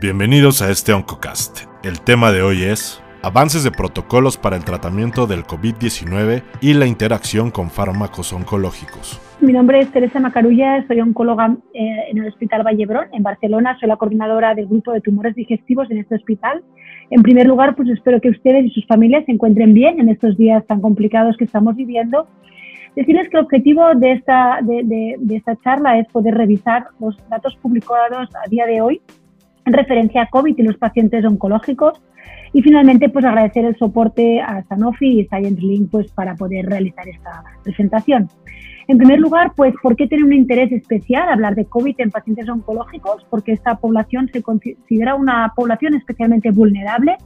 Bienvenidos a este Oncocast. El tema de hoy es avances de protocolos para el tratamiento del COVID-19 y la interacción con fármacos oncológicos. Mi nombre es Teresa Macarulla, soy oncóloga eh, en el Hospital Vallebrón, en Barcelona. Soy la coordinadora del grupo de tumores digestivos en este hospital. En primer lugar, pues espero que ustedes y sus familias se encuentren bien en estos días tan complicados que estamos viviendo. Decirles que el objetivo de esta, de esta charla es poder revisar los datos publicados a día de hoy en referencia a COVID y los pacientes oncológicos. Y finalmente, pues agradecer el soporte a Sanofi y ScienceLink pues, para poder realizar esta presentación. En primer lugar, pues, ¿por qué tiene un interés especial hablar de COVID en pacientes oncológicos? Porque esta población se considera una población especialmente vulnerable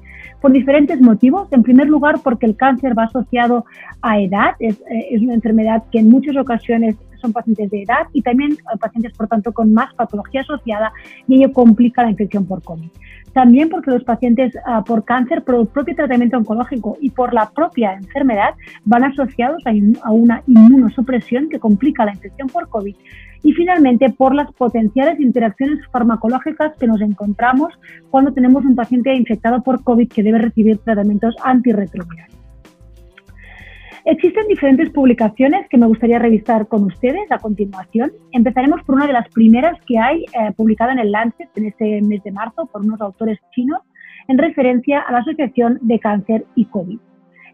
por diferentes motivos. En primer lugar, porque el cáncer va asociado a edad, es, eh, es una enfermedad que en muchas ocasiones son pacientes de edad y también eh, pacientes, por tanto, con más patología asociada y ello complica la infección por COVID. También porque los pacientes ah, por cáncer, por el propio tratamiento oncológico y por la propia enfermedad, van asociados a, a una inmunosupresión que complica la infección por COVID. Y finalmente, por las potenciales interacciones farmacológicas que nos encontramos cuando tenemos un paciente infectado por COVID que debe recibir tratamientos antirretrovirales. Existen diferentes publicaciones que me gustaría revisar con ustedes a continuación. Empezaremos por una de las primeras que hay eh, publicada en el Lancet en este mes de marzo por unos autores chinos en referencia a la Asociación de Cáncer y COVID.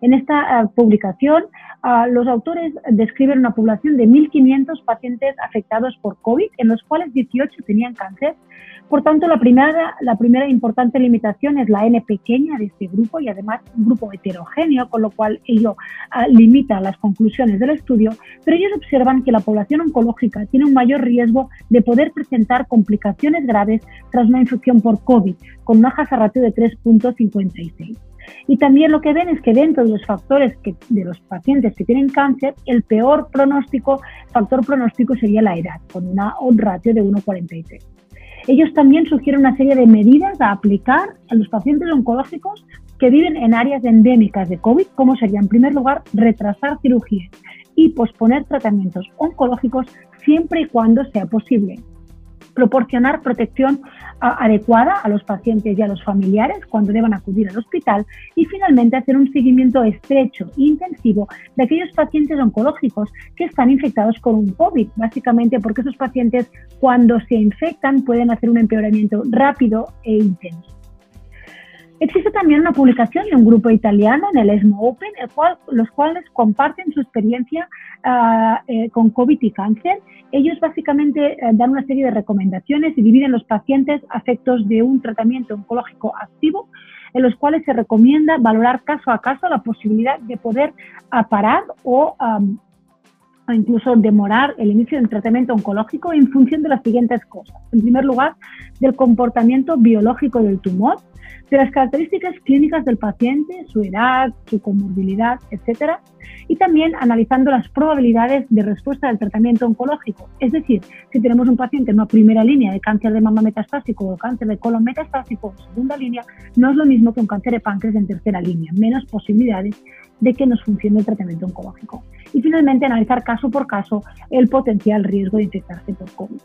En esta eh, publicación, ah, los autores describen una población de 1.500 pacientes afectados por COVID, en los cuales 18 tenían cáncer por tanto, la primera, la primera importante limitación es la N pequeña de este grupo y además un grupo heterogéneo, con lo cual ello ah, limita las conclusiones del estudio, pero ellos observan que la población oncológica tiene un mayor riesgo de poder presentar complicaciones graves tras una infección por COVID, con una tasa ratio de 3.56. Y también lo que ven es que dentro de los factores de los pacientes que tienen cáncer, el peor pronóstico, factor pronóstico sería la edad, con una ratio de 1,46. Ellos también sugieren una serie de medidas a aplicar a los pacientes oncológicos que viven en áreas endémicas de COVID, como sería, en primer lugar, retrasar cirugías y posponer tratamientos oncológicos siempre y cuando sea posible proporcionar protección adecuada a los pacientes y a los familiares cuando deban acudir al hospital y finalmente hacer un seguimiento estrecho e intensivo de aquellos pacientes oncológicos que están infectados con un COVID, básicamente porque esos pacientes cuando se infectan pueden hacer un empeoramiento rápido e intenso. Existe también una publicación de un grupo italiano en el ESMO Open, el cual, los cuales comparten su experiencia ah, eh, con COVID y cáncer. Ellos básicamente eh, dan una serie de recomendaciones y dividen los pacientes a efectos de un tratamiento oncológico activo, en los cuales se recomienda valorar caso a caso la posibilidad de poder parar o incluso demorar el inicio del tratamiento oncológico en función de las siguientes cosas. En primer lugar, del comportamiento biológico del tumor, de las características clínicas del paciente, su edad, su comorbilidad, etcétera, y también analizando las probabilidades de respuesta del tratamiento oncológico. Es decir, si tenemos un paciente en una primera línea de cáncer de mama metastásico o cáncer de colon metastásico en segunda línea, no es lo mismo que un cáncer de páncreas en tercera línea, menos posibilidades de que nos funcione el tratamiento oncológico. Y finalmente, analizar caso por caso el potencial riesgo de infectarse por COVID.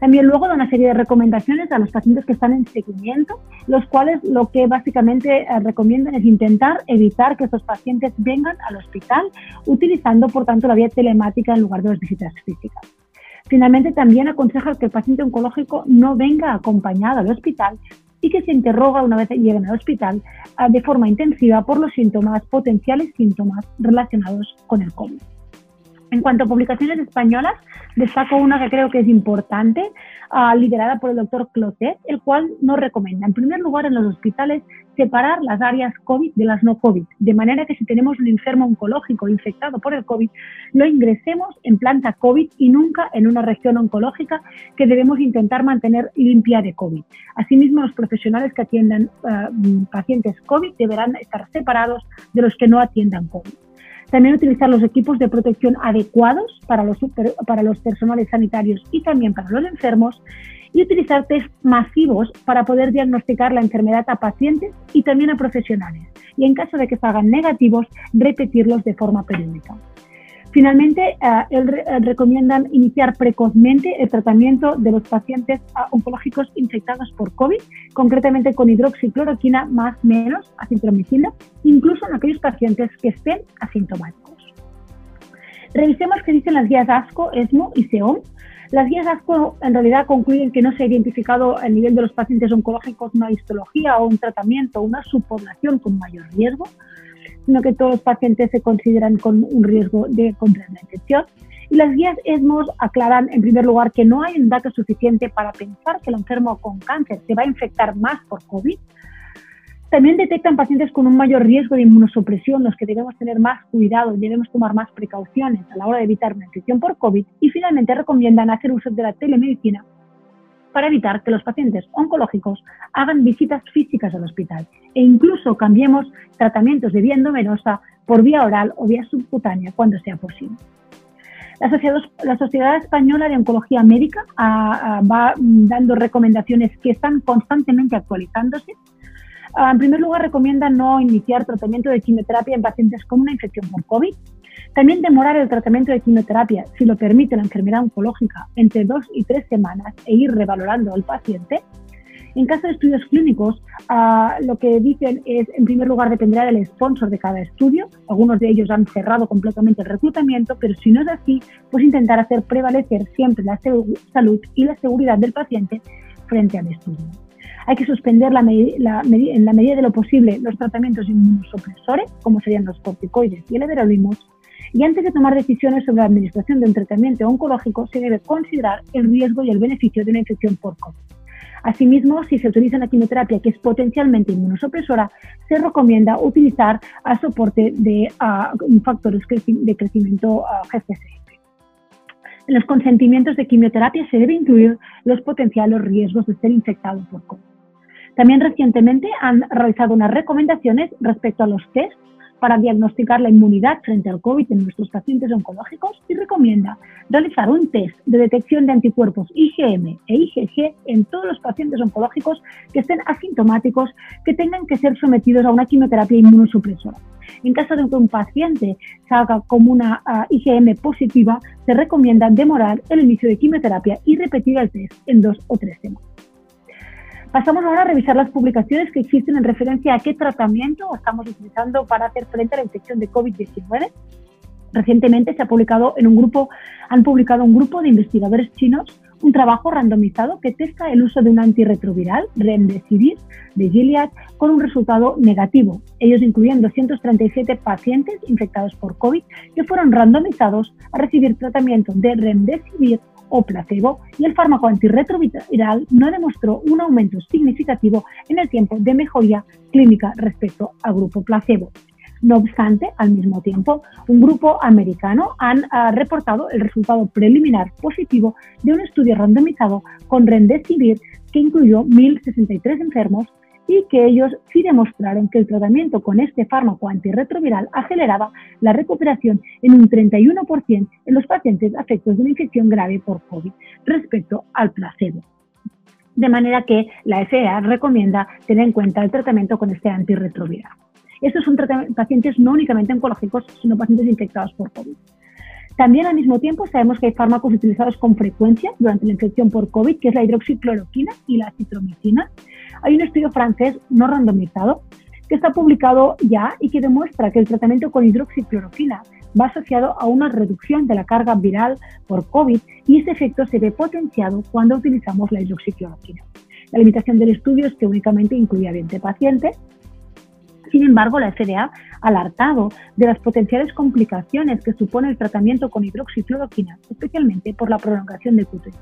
También luego da una serie de recomendaciones a los pacientes que están en seguimiento, los cuales lo que básicamente eh, recomiendan es intentar evitar que estos pacientes vengan al hospital, utilizando por tanto la vía telemática en lugar de las visitas físicas. Finalmente, también aconseja que el paciente oncológico no venga acompañado al hospital y que se interroga una vez lleguen al hospital eh, de forma intensiva por los síntomas, potenciales síntomas relacionados con el COVID. En cuanto a publicaciones españolas, destaco una que creo que es importante, uh, liderada por el doctor Clotet, el cual nos recomienda, en primer lugar, en los hospitales, separar las áreas COVID de las no COVID, de manera que si tenemos un enfermo oncológico infectado por el COVID, lo ingresemos en planta COVID y nunca en una región oncológica que debemos intentar mantener limpia de COVID. Asimismo, los profesionales que atiendan uh, pacientes COVID deberán estar separados de los que no atiendan COVID. También utilizar los equipos de protección adecuados para los, para los personales sanitarios y también para los enfermos y utilizar test masivos para poder diagnosticar la enfermedad a pacientes y también a profesionales. Y en caso de que salgan negativos, repetirlos de forma periódica. Finalmente, eh, recomiendan iniciar precozmente el tratamiento de los pacientes oncológicos infectados por COVID, concretamente con hidroxicloroquina más menos acintromicina, incluso en aquellos pacientes que estén asintomáticos. Revisemos qué dicen las guías ASCO, ESMO y SEOM. Las guías ASCO en realidad concluyen que no se ha identificado el nivel de los pacientes oncológicos una histología o un tratamiento, una subpoblación con mayor riesgo, sino que todos los pacientes se consideran con un riesgo de contraer la infección. Y las guías ESMO aclaran, en primer lugar, que no hay un dato suficiente para pensar que el enfermo con cáncer se va a infectar más por COVID, también detectan pacientes con un mayor riesgo de inmunosupresión, los que debemos tener más cuidado y debemos tomar más precauciones a la hora de evitar una infección por COVID. Y finalmente recomiendan hacer uso de la telemedicina para evitar que los pacientes oncológicos hagan visitas físicas al hospital e incluso cambiemos tratamientos de vía endovenosa por vía oral o vía subcutánea cuando sea posible. La Sociedad, la Sociedad Española de Oncología Médica va dando recomendaciones que están constantemente actualizándose Ah, en primer lugar, recomienda no iniciar tratamiento de quimioterapia en pacientes con una infección por COVID. También demorar el tratamiento de quimioterapia, si lo permite la enfermedad oncológica, entre dos y tres semanas e ir revalorando al paciente. En caso de estudios clínicos, ah, lo que dicen es, en primer lugar, dependerá del sponsor de cada estudio. Algunos de ellos han cerrado completamente el reclutamiento, pero si no es así, pues intentar hacer prevalecer siempre la salud y la seguridad del paciente frente al estudio. Hay que suspender la en la medida de lo posible los tratamientos inmunosupresores, como serían los corticoides y el everolimus, y antes de tomar decisiones sobre la administración de un tratamiento oncológico, se debe considerar el riesgo y el beneficio de una infección por COVID. Asimismo, si se utiliza una quimioterapia que es potencialmente inmunosupresora, se recomienda utilizar a soporte de uh, factores de crecimiento uh, En los consentimientos de quimioterapia se debe incluir los potenciales riesgos de ser infectado por COVID. También recientemente han realizado unas recomendaciones respecto a los test para diagnosticar la inmunidad frente al COVID en nuestros pacientes oncológicos y recomienda realizar un test de detección de anticuerpos IgM e IgG en todos los pacientes oncológicos que estén asintomáticos que tengan que ser sometidos a una quimioterapia inmunosupresora. En caso de que un paciente salga como una ah, IgM positiva, se recomienda demorar el inicio de quimioterapia y repetir el test en dos o tres semanas. Pasamos ahora a revisar las publicaciones que existen en referencia a qué tratamiento estamos utilizando para hacer frente a la infección de COVID-19. Recientemente se ha publicado en un grupo, han publicado un grupo de investigadores chinos un trabajo randomizado que testa el uso de un antirretroviral, Remdesivir, de Gilead, con un resultado negativo. Ellos incluyen 237 pacientes infectados por COVID que fueron randomizados a recibir tratamiento de Remdesivir o placebo y el fármaco antirretroviral no demostró un aumento significativo en el tiempo de mejoría clínica respecto al grupo placebo. No obstante, al mismo tiempo, un grupo americano han reportado el resultado preliminar positivo de un estudio randomizado con Remdesivir que incluyó 1.063 enfermos y que ellos sí demostraron que el tratamiento con este fármaco antirretroviral aceleraba la recuperación en un 31% en los pacientes afectos de una infección grave por COVID respecto al placebo. De manera que la FDA recomienda tener en cuenta el tratamiento con este antirretroviral. Estos son pacientes no únicamente oncológicos, sino pacientes infectados por COVID. También al mismo tiempo sabemos que hay fármacos utilizados con frecuencia durante la infección por COVID, que es la hidroxicloroquina y la citromicina. Hay un estudio francés no randomizado que está publicado ya y que demuestra que el tratamiento con hidroxicloroquina va asociado a una reducción de la carga viral por COVID y ese efecto se ve potenciado cuando utilizamos la hidroxicloroquina. La limitación del estudio es que únicamente incluye a 20 pacientes sin embargo, la FDA ha alertado de las potenciales complicaciones que supone el tratamiento con hidroxicloroquina, especialmente por la prolongación del QTC.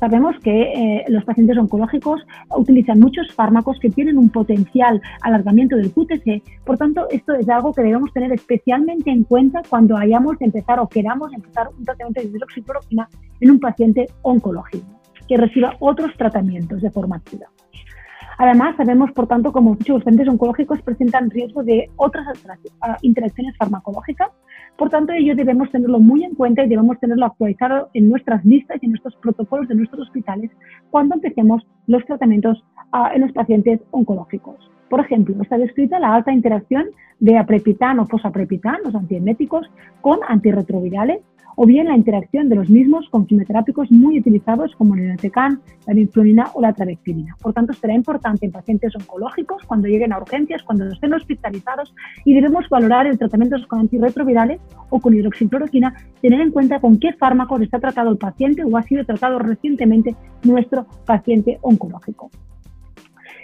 Sabemos que eh, los pacientes oncológicos utilizan muchos fármacos que tienen un potencial alargamiento del QTC, por tanto, esto es algo que debemos tener especialmente en cuenta cuando hayamos de empezar o queramos empezar un tratamiento de hidroxicloroquina en un paciente oncológico que reciba otros tratamientos de forma activa. Además, sabemos, por tanto, como dicho, los pacientes oncológicos presentan riesgo de otras ah, interacciones farmacológicas. Por tanto, ello debemos tenerlo muy en cuenta y debemos tenerlo actualizado en nuestras listas y en nuestros protocolos de nuestros hospitales cuando empecemos los tratamientos ah, en los pacientes oncológicos. Por ejemplo, está descrita la alta interacción de aprepitan o fosaprepitan, los antieméticos, con antirretrovirales, o bien la interacción de los mismos con quimioterápicos muy utilizados como el inotecan, la vinflunina o la travexilina. Por tanto, será importante en pacientes oncológicos cuando lleguen a urgencias, cuando estén hospitalizados y debemos valorar el tratamiento con antirretrovirales o con hidroxicloroquina, tener en cuenta con qué fármacos está tratado el paciente o ha sido tratado recientemente nuestro paciente oncológico.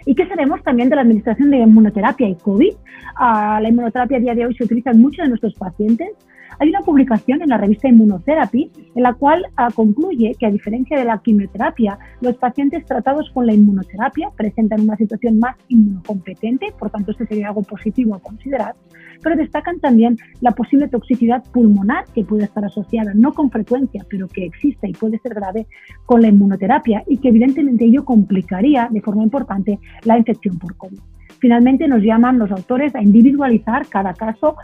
¿Y qué sabemos también de la administración de inmunoterapia y COVID? Ah, la inmunoterapia a día de hoy se utiliza en muchos de nuestros pacientes. Hay una publicación en la revista Immunotherapy en la cual ah, concluye que a diferencia de la quimioterapia, los pacientes tratados con la inmunoterapia presentan una situación más inmunocompetente, por tanto este sería algo positivo a considerar, pero destacan también la posible toxicidad pulmonar que puede estar asociada, no con frecuencia, pero que existe y puede ser grave con la inmunoterapia y que evidentemente ello complicaría de forma importante la infección por COVID. Finalmente nos llaman los autores a individualizar cada caso,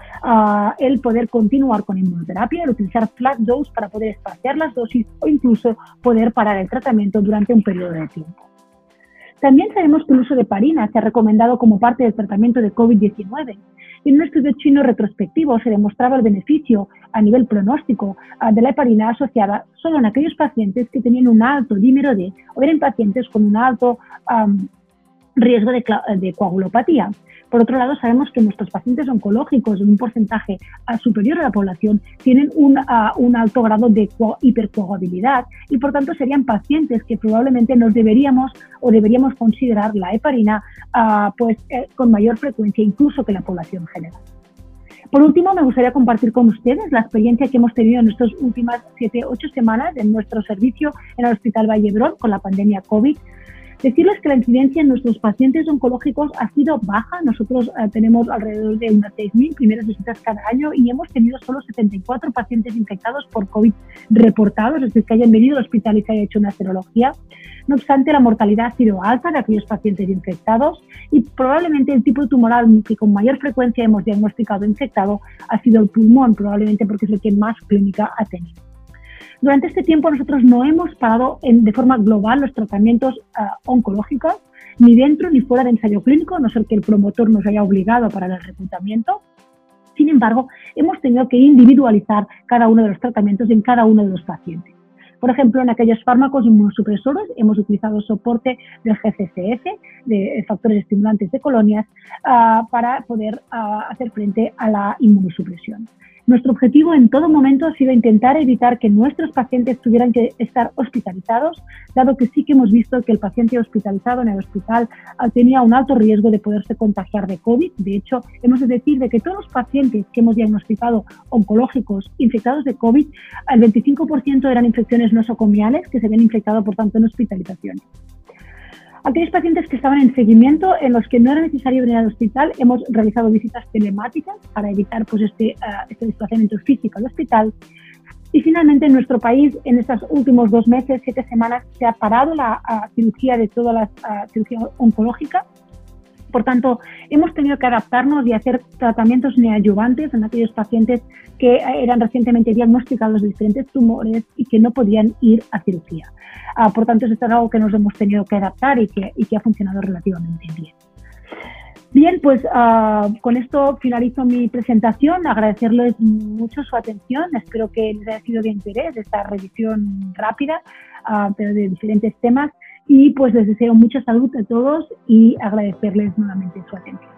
el poder continuar con inmunoterapia, el utilizar flat dose para poder espaciar las dosis o incluso poder parar el tratamiento durante un periodo de tiempo. También sabemos que el uso de parina se ha recomendado como parte del tratamiento de COVID-19. En un estudio chino retrospectivo se demostraba el beneficio a nivel pronóstico ah, de la heparina asociada solo en aquellos pacientes que tenían un alto dímero D o eran pacientes con un alto riesgo de, coagulopatía. Por otro lado, sabemos que nuestros pacientes oncológicos, en un porcentaje ah, superior a la población, tienen un, ah, alto grado de hipercoagulabilidad y, por tanto, serían pacientes que probablemente nos deberíamos o deberíamos considerar la heparina ah, pues, eh, con mayor frecuencia incluso que la población general. Por último, me gustaría compartir con ustedes la experiencia que hemos tenido en estas últimas 7-8 semanas en nuestro servicio en el Hospital Vallebrón con la pandemia COVID. Decirles que la incidencia en nuestros pacientes oncológicos ha sido baja. Nosotros eh, tenemos alrededor de unas 6.000 primeras visitas cada año y hemos tenido solo 74 pacientes infectados por COVID reportados, es decir, que hayan venido al hospital y se haya hecho una serología. No obstante, la mortalidad ha sido alta de aquellos pacientes infectados y probablemente el tipo tumoral que con mayor frecuencia hemos diagnosticado infectado ha sido el pulmón, probablemente porque es el que más clínica ha tenido. Durante este tiempo nosotros no hemos parado de forma global los tratamientos ah, oncológicos, ni dentro ni fuera de ensayo clínico, no ser que el promotor nos haya obligado para el reclutamiento. Sin embargo, hemos tenido que individualizar cada uno de los tratamientos en cada uno de los pacientes. Por ejemplo, en aquellos fármacos inmunosupresores hemos utilizado soporte del GCSF, de factores estimulantes de colonias, ah, para poder ah, hacer frente a la inmunosupresión. Nuestro objetivo en todo momento ha sido intentar evitar que nuestros pacientes tuvieran que estar hospitalizados, dado que sí que hemos visto que el paciente hospitalizado en el hospital tenía un alto riesgo de poderse contagiar de COVID. De hecho, hemos de decir de que todos los pacientes que hemos diagnosticado oncológicos infectados de COVID, el 25% eran infecciones nosocomiales que se habían infectado, por tanto, en hospitalizaciones. Aquellos pacientes que estaban en seguimiento, en los que no era necesario venir al hospital, hemos realizado visitas telemáticas para evitar pues, este, eh, este desplazamiento físico al hospital. Y finalmente, en nuestro país, en estos últimos dos meses, siete semanas, se ha parado la cirugía de toda la cirugía oncológica por tanto, hemos tenido que adaptarnos y hacer tratamientos neoadyuvantes en aquellos pacientes que eran recientemente diagnosticados de diferentes tumores y que no podían ir a cirugía. Ah, por tanto, esto es algo que nos hemos tenido que adaptar y que, ha funcionado relativamente bien. Bien, pues ah, con esto finalizo mi presentación. Agradecerles mucho su atención. Espero que les haya sido de interés esta revisión rápida, uh, pero de diferentes temas. Y pues les deseo mucha salud a todos y agradecerles nuevamente su atención.